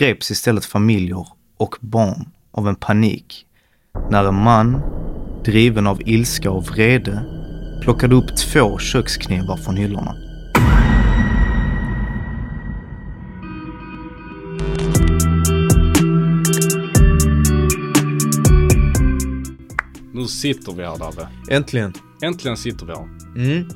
greps istället familjer och barn av en panik när en man, driven av ilska och vrede, plockade upp två köksknivar från hyllorna. Nu sitter vi här Davve. Äntligen. Äntligen sitter vi här. Mm.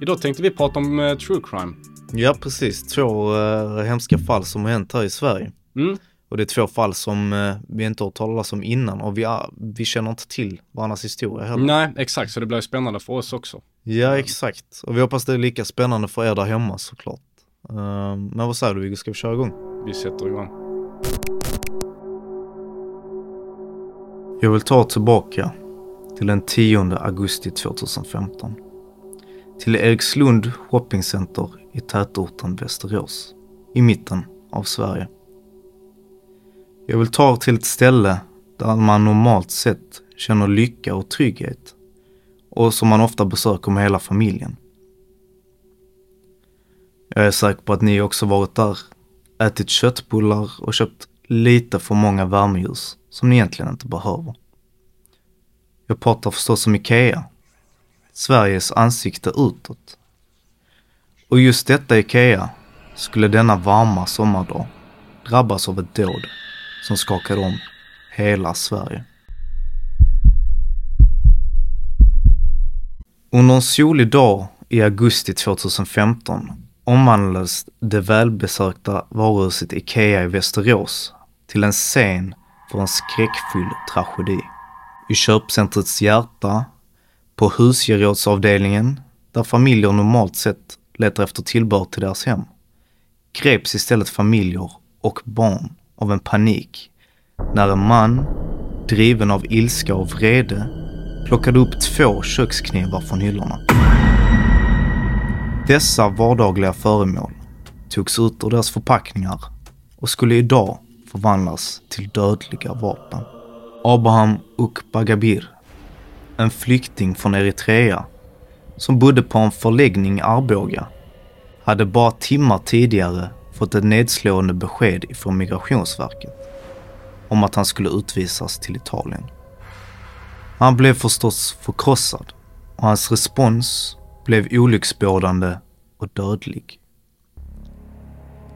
Idag tänkte vi prata om eh, true crime. Ja, precis. Två uh, hemska fall som har hänt här i Sverige. Mm. Och det är två fall som uh, vi inte har talat om innan och vi, uh, vi känner inte till varandras historia heller. Nej, exakt. Så det blir spännande för oss också. Ja, exakt. Och vi hoppas det är lika spännande för er där hemma såklart. Uh, men vad säger du Viggo, ska vi köra igång? Vi sätter igång. Jag vill ta tillbaka till den 10 augusti 2015. Till Erikslund shoppingcenter i tätorten Västerås, i mitten av Sverige. Jag vill ta er till ett ställe där man normalt sett känner lycka och trygghet och som man ofta besöker med hela familjen. Jag är säker på att ni också varit där, ätit köttbullar och köpt lite för många värmeljus som ni egentligen inte behöver. Jag pratar förstås om IKEA. Sveriges ansikte utåt. Och just detta IKEA skulle denna varma sommardag drabbas av ett dåd som skakade om hela Sverige. Under en solig dag i augusti 2015 omvandlades det välbesökta varuhuset IKEA i Västerås till en scen för en skräckfylld tragedi. I köpcentrets hjärta, på husgerådsavdelningen, där familjer normalt sett letar efter tillbehör till deras hem, greps istället familjer och barn av en panik när en man, driven av ilska och vrede, plockade upp två köksknivar från hyllorna. Dessa vardagliga föremål togs ut ur deras förpackningar och skulle idag förvandlas till dödliga vapen. Abraham Ukbagabir, en flykting från Eritrea som bodde på en förläggning i Arboga, hade bara timmar tidigare fått ett nedslående besked ifrån Migrationsverket om att han skulle utvisas till Italien. Han blev förstås förkrossad och hans respons blev olycksbådande och dödlig.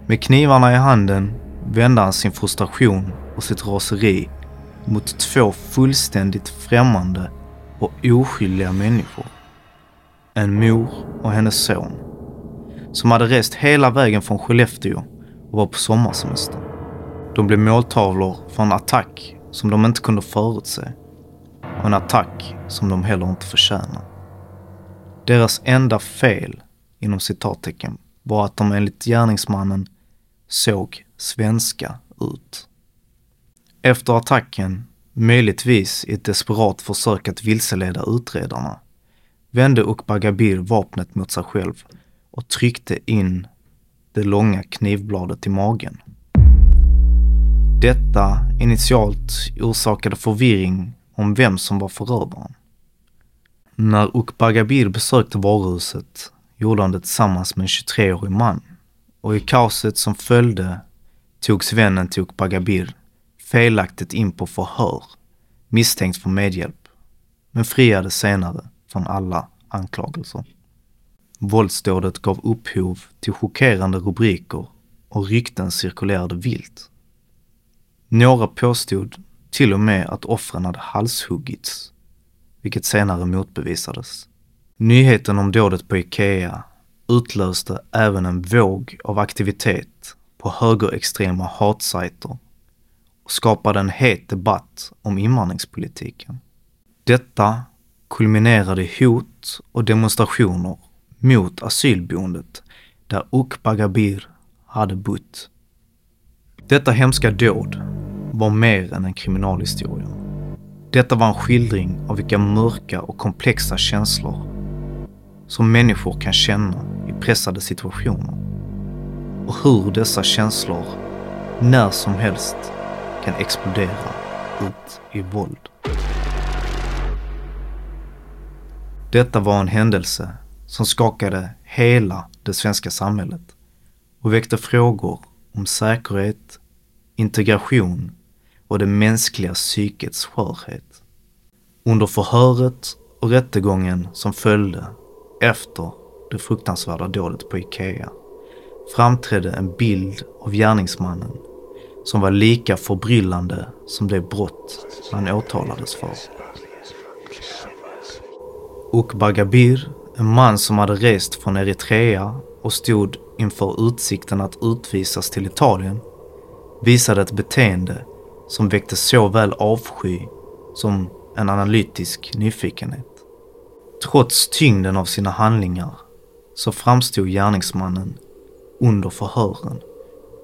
Med knivarna i handen vände han sin frustration och sitt raseri mot två fullständigt främmande och oskyldiga människor. En mor och hennes son. Som hade rest hela vägen från Skellefteå och var på sommarsemester. De blev måltavlor för en attack som de inte kunde förutse. Och en attack som de heller inte förtjänar. Deras enda fel, inom citattecken, var att de enligt gärningsmannen såg svenska ut. Efter attacken, möjligtvis i ett desperat försök att vilseleda utredarna, vände Ukbagabir vapnet mot sig själv och tryckte in det långa knivbladet i magen. Detta initialt orsakade förvirring om vem som var förövaren. När Ukbagabir besökte varuhuset gjorde han det tillsammans med en 23-årig man och i kaoset som följde togs vännen till Ukbagabir felaktigt in på förhör misstänkt för medhjälp men friades senare från alla anklagelser. Våldsdådet gav upphov till chockerande rubriker och rykten cirkulerade vilt. Några påstod till och med att offren hade halshuggits, vilket senare motbevisades. Nyheten om dådet på Ikea utlöste även en våg av aktivitet på högerextrema hatsajter och skapade en het debatt om invandringspolitiken. Detta kulminerade i hot och demonstrationer mot asylboendet där Ukbagabir hade bott. Detta hemska dåd var mer än en kriminalhistoria. Detta var en skildring av vilka mörka och komplexa känslor som människor kan känna i pressade situationer. Och hur dessa känslor när som helst kan explodera ut i våld. Detta var en händelse som skakade hela det svenska samhället och väckte frågor om säkerhet, integration och det mänskliga psykets skörhet. Under förhöret och rättegången som följde efter det fruktansvärda dådet på Ikea framträdde en bild av gärningsmannen som var lika förbryllande som det brott han åtalades för. Ukbagabir, en man som hade rest från Eritrea och stod inför utsikten att utvisas till Italien, visade ett beteende som väckte såväl avsky som en analytisk nyfikenhet. Trots tyngden av sina handlingar så framstod gärningsmannen under förhören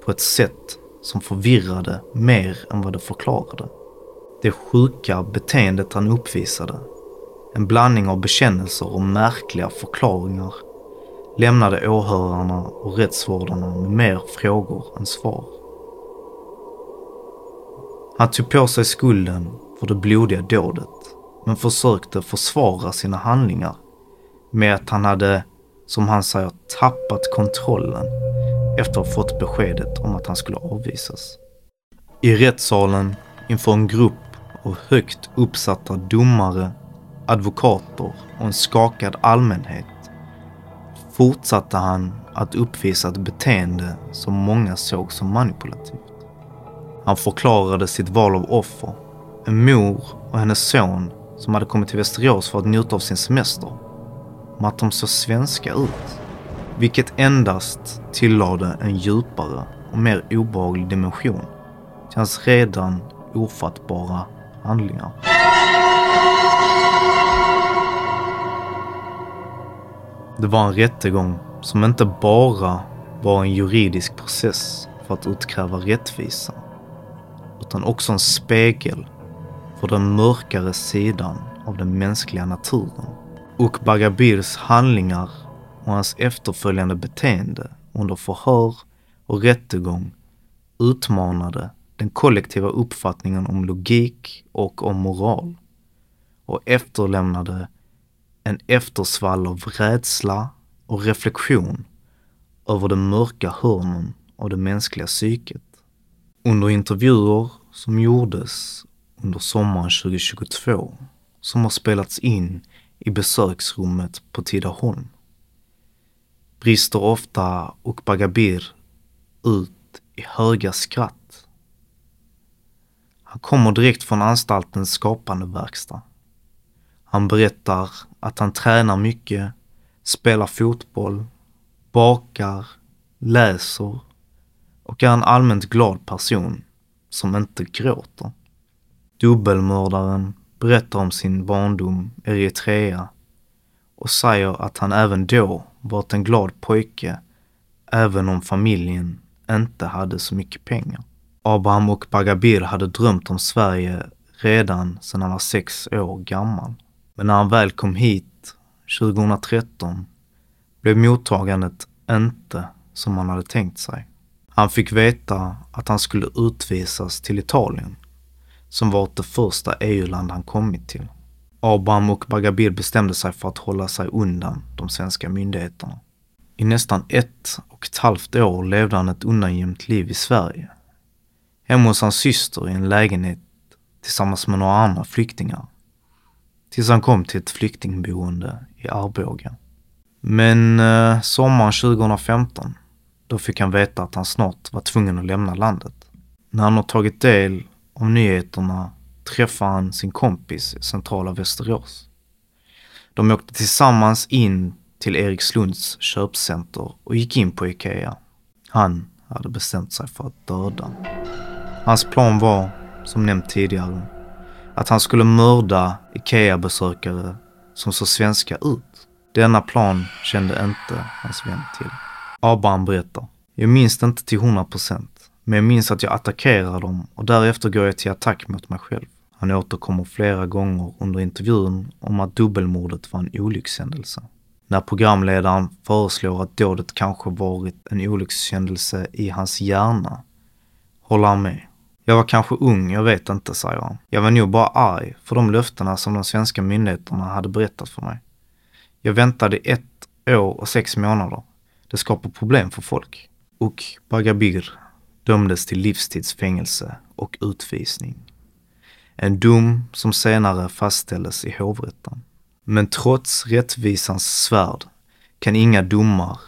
på ett sätt som förvirrade mer än vad det förklarade. Det sjuka beteendet han uppvisade, en blandning av bekännelser och märkliga förklaringar, lämnade åhörarna och rättsvårdarna med mer frågor än svar. Han tog på sig skulden för det blodiga dådet, men försökte försvara sina handlingar med att han hade, som han säger, tappat kontrollen efter att ha fått beskedet om att han skulle avvisas. I rättssalen inför en grupp av högt uppsatta domare, advokater och en skakad allmänhet fortsatte han att uppvisa ett beteende som många såg som manipulativt. Han förklarade sitt val av offer, en mor och hennes son som hade kommit till Västerås för att njuta av sin semester, med att de såg svenska ut. Vilket endast tillade en djupare och mer obehaglig dimension till hans redan ofattbara handlingar. Det var en rättegång som inte bara var en juridisk process för att utkräva rättvisa, utan också en spegel för den mörkare sidan av den mänskliga naturen. Och Bagabirs handlingar och hans efterföljande beteende under förhör och rättegång utmanade den kollektiva uppfattningen om logik och om moral och efterlämnade en eftersvall av rädsla och reflektion över de mörka hörnen av det mänskliga psyket. Under intervjuer som gjordes under sommaren 2022 som har spelats in i besöksrummet på Tidaholm brister ofta Ukbagabir ut i höga skratt. Han kommer direkt från anstaltens skapande verkstad. Han berättar att han tränar mycket, spelar fotboll, bakar, läser och är en allmänt glad person som inte gråter. Dubbelmördaren berättar om sin barndom i Eritrea och säger att han även då varit en glad pojke även om familjen inte hade så mycket pengar. Abraham och Bagabir hade drömt om Sverige redan sedan han var sex år gammal. Men när han väl kom hit 2013 blev mottagandet inte som han hade tänkt sig. Han fick veta att han skulle utvisas till Italien, som var det första EU-land han kommit till. Abraham och Bagabir bestämde sig för att hålla sig undan de svenska myndigheterna. I nästan ett och ett halvt år levde han ett undangömt liv i Sverige. Hemma hos hans syster i en lägenhet tillsammans med några andra flyktingar. Tills han kom till ett flyktingboende i Arboga. Men eh, sommaren 2015, då fick han veta att han snart var tvungen att lämna landet. När han har tagit del av nyheterna träffade han sin kompis i centrala Västerås. De åkte tillsammans in till Erikslunds köpcenter och gick in på Ikea. Han hade bestämt sig för att döda. Hans plan var, som nämnt tidigare, att han skulle mörda Ikea-besökare som såg svenska ut. Denna plan kände inte hans vän till. Abraham berättar. Jag minns det inte till 100 procent, men jag minns att jag attackerar dem och därefter går jag till attack mot mig själv. Han återkommer flera gånger under intervjun om att dubbelmordet var en olyckshändelse. När programledaren föreslår att dådet kanske varit en olyckshändelse i hans hjärna håller han med. Jag var kanske ung, jag vet inte, säger han. Jag var nog bara arg för de löftena som de svenska myndigheterna hade berättat för mig. Jag väntade ett år och sex månader. Det skapar problem för folk. Och Bagabir dömdes till livstidsfängelse och utvisning. En dom som senare fastställdes i hovrätten. Men trots rättvisans svärd kan inga domar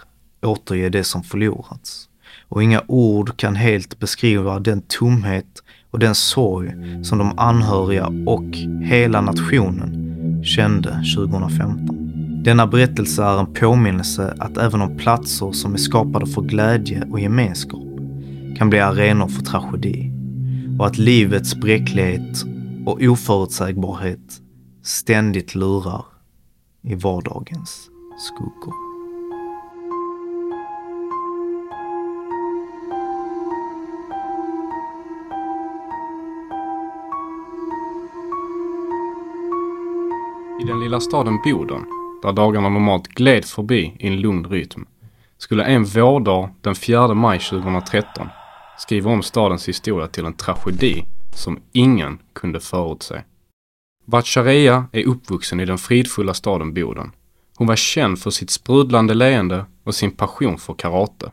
återge det som förlorats. Och inga ord kan helt beskriva den tomhet och den sorg som de anhöriga och hela nationen kände 2015. Denna berättelse är en påminnelse att även om platser som är skapade för glädje och gemenskap kan bli arenor för tragedi och att livets bräcklighet och oförutsägbarhet ständigt lurar i vardagens skuggor. I den lilla staden Boden, där dagarna normalt gled förbi i en lugn rytm, skulle en vårdag den 4 maj 2013 skriva om stadens historia till en tragedi som ingen kunde förutse. Vatchareeya är uppvuxen i den fridfulla staden Boden. Hon var känd för sitt sprudlande leende och sin passion för karate,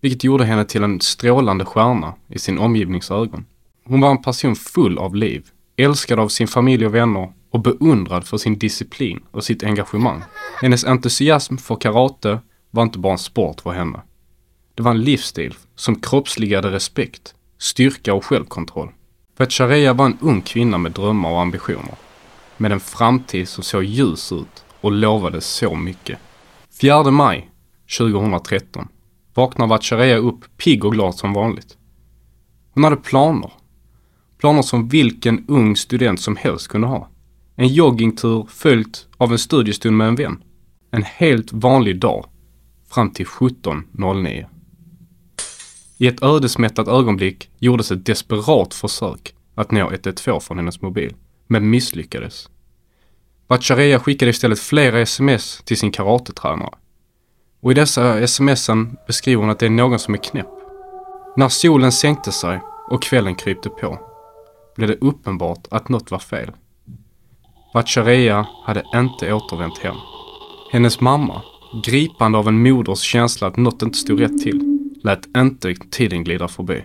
vilket gjorde henne till en strålande stjärna i sin omgivnings ögon. Hon var en person full av liv, älskad av sin familj och vänner och beundrad för sin disciplin och sitt engagemang. Hennes entusiasm för karate var inte bara en sport för henne. Det var en livsstil som kroppsligade respekt, styrka och självkontroll. Vetchareeya var en ung kvinna med drömmar och ambitioner. Med en framtid som såg ljus ut och lovade så mycket. 4 maj 2013 vaknar Vatchareeya upp pigg och glad som vanligt. Hon hade planer. Planer som vilken ung student som helst kunde ha. En joggingtur följt av en studiestund med en vän. En helt vanlig dag. Fram till 17.09. I ett ödesmättat ögonblick gjordes ett desperat försök att nå 112 från hennes mobil, men misslyckades. Bacharia skickade istället flera sms till sin karatetränare. Och i dessa smsen beskriver hon att det är någon som är knäpp. När solen sänkte sig och kvällen krypte på blev det uppenbart att något var fel. Bacharia hade inte återvänt hem. Hennes mamma, gripande av en moders känsla att något inte stod rätt till, lät inte tiden glida förbi.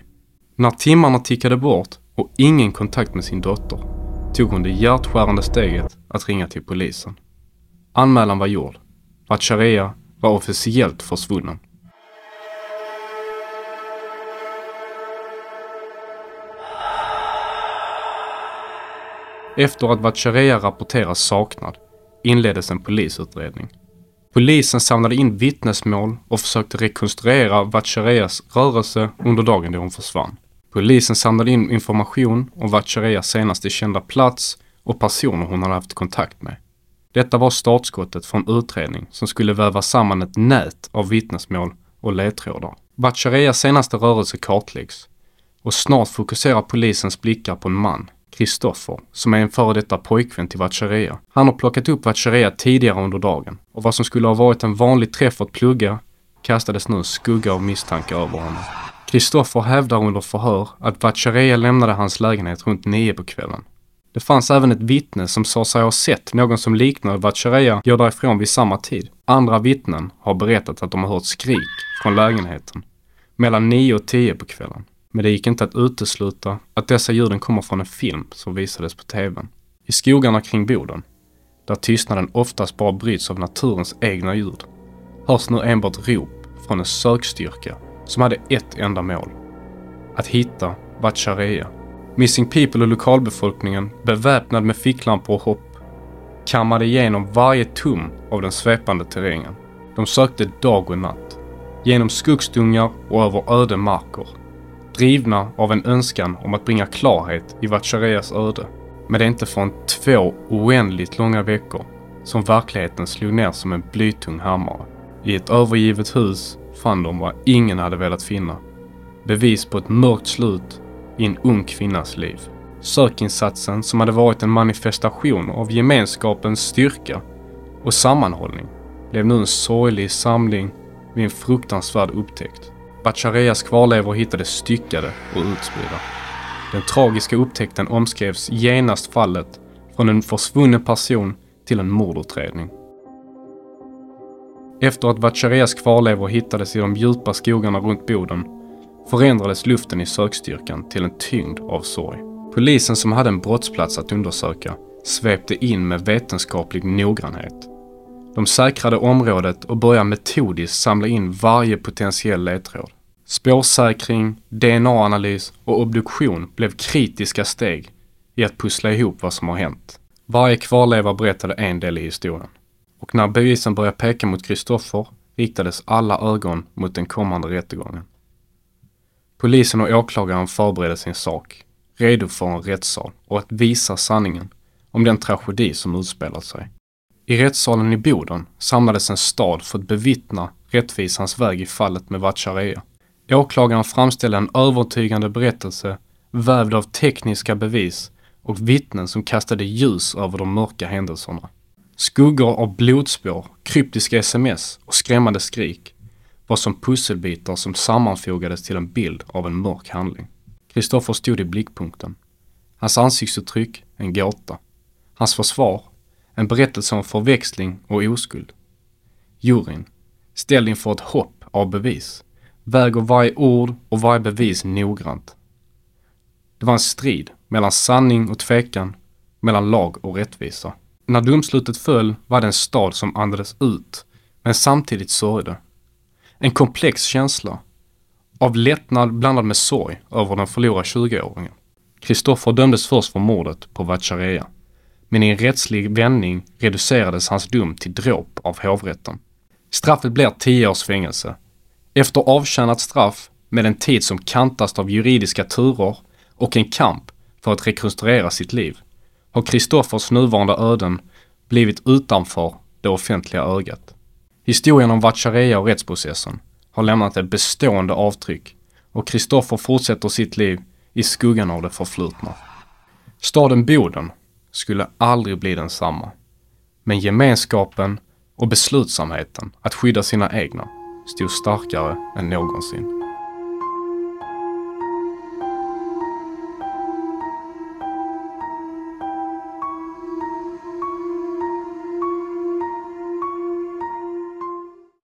När timmarna tickade bort och ingen kontakt med sin dotter tog hon det hjärtskärande steget att ringa till polisen. Anmälan var gjord. Vatchareeya var officiellt försvunnen. Efter att Vatchareeya rapporteras saknad inleddes en polisutredning. Polisen samlade in vittnesmål och försökte rekonstruera Vatchareeyas rörelse under dagen då hon försvann. Polisen samlade in information om Vatchareeyas senaste kända plats och personer hon hade haft kontakt med. Detta var startskottet för en utredning som skulle väva samman ett nät av vittnesmål och ledtrådar. Vatchareeyas senaste rörelse kartläggs och snart fokuserar polisens blickar på en man Kristoffer, som är en före detta pojkvän till Vatchareeya. Han har plockat upp Vatchareeya tidigare under dagen och vad som skulle ha varit en vanlig träff att plugga kastades nu skugga av misstanke över honom. Kristoffer hävdar under förhör att Vatchareeya lämnade hans lägenhet runt nio på kvällen. Det fanns även ett vittne som sa sig ha sett någon som liknade Vatchareeya gå därifrån vid samma tid. Andra vittnen har berättat att de har hört skrik från lägenheten mellan nio och tio på kvällen. Men det gick inte att utesluta att dessa ljuden kommer från en film som visades på TVn. I skogarna kring Boden, där tystnaden oftast bara bryts av naturens egna ljud, hörs nu enbart rop från en sökstyrka som hade ett enda mål. Att hitta Vatchareeya. Missing People och lokalbefolkningen, beväpnad med ficklampor och hopp, kammade igenom varje tum av den svepande terrängen. De sökte dag och natt. Genom skogsdungar och över öde marker drivna av en önskan om att bringa klarhet i Vatchareeyas öde. Men det är inte från två oändligt långa veckor som verkligheten slog ner som en blytung hammare. I ett övergivet hus fann de vad ingen hade velat finna. Bevis på ett mörkt slut i en ung kvinnas liv. Sökinsatsen som hade varit en manifestation av gemenskapens styrka och sammanhållning blev nu en sorglig samling vid en fruktansvärd upptäckt. Bacharias kvarlevor hittades styckade och utspridda. Den tragiska upptäckten omskrevs genast fallet från en försvunnen person till en mordutredning. Efter att Vatchareas kvarlevor hittades i de djupa skogarna runt Boden förändrades luften i sökstyrkan till en tyngd av sorg. Polisen som hade en brottsplats att undersöka svepte in med vetenskaplig noggrannhet. De säkrade området och började metodiskt samla in varje potentiell ledtråd. Spårsäkring, DNA-analys och obduktion blev kritiska steg i att pussla ihop vad som har hänt. Varje kvarleva berättade en del i historien. Och när bevisen började peka mot Kristoffer riktades alla ögon mot den kommande rättegången. Polisen och åklagaren förberedde sin sak, redo för en rättssal och att visa sanningen om den tragedi som utspelat sig. I rättssalen i Boden samlades en stad för att bevittna rättvisans väg i fallet med Vatchareeya. Åklagaren framställde en övertygande berättelse vävd av tekniska bevis och vittnen som kastade ljus över de mörka händelserna. Skuggor av blodspår, kryptiska sms och skrämmande skrik var som pusselbitar som sammanfogades till en bild av en mörk handling. Kristoffer stod i blickpunkten. Hans ansiktsuttryck en gåta. Hans försvar en berättelse om förväxling och oskuld. Juryn, ställd inför ett hopp av bevis, väger varje ord och varje bevis noggrant. Det var en strid mellan sanning och tvekan, mellan lag och rättvisa. När domslutet föll var det en stad som andades ut, men samtidigt sörjde. En komplex känsla av lättnad blandad med sorg över den förlorade 20-åringen. Kristoffer dömdes först för mordet på Vatcharea men i en rättslig vändning reducerades hans dom till dråp av hovrätten. Straffet blir 10 års fängelse. Efter avtjänat straff, med en tid som kantas av juridiska turer och en kamp för att rekonstruera sitt liv, har Kristoffers nuvarande öden blivit utanför det offentliga ögat. Historien om Vatchareeya och rättsprocessen har lämnat ett bestående avtryck och Kristoffer fortsätter sitt liv i skuggan av det förflutna. Staden Boden skulle aldrig bli densamma. Men gemenskapen och beslutsamheten att skydda sina egna stod starkare än någonsin.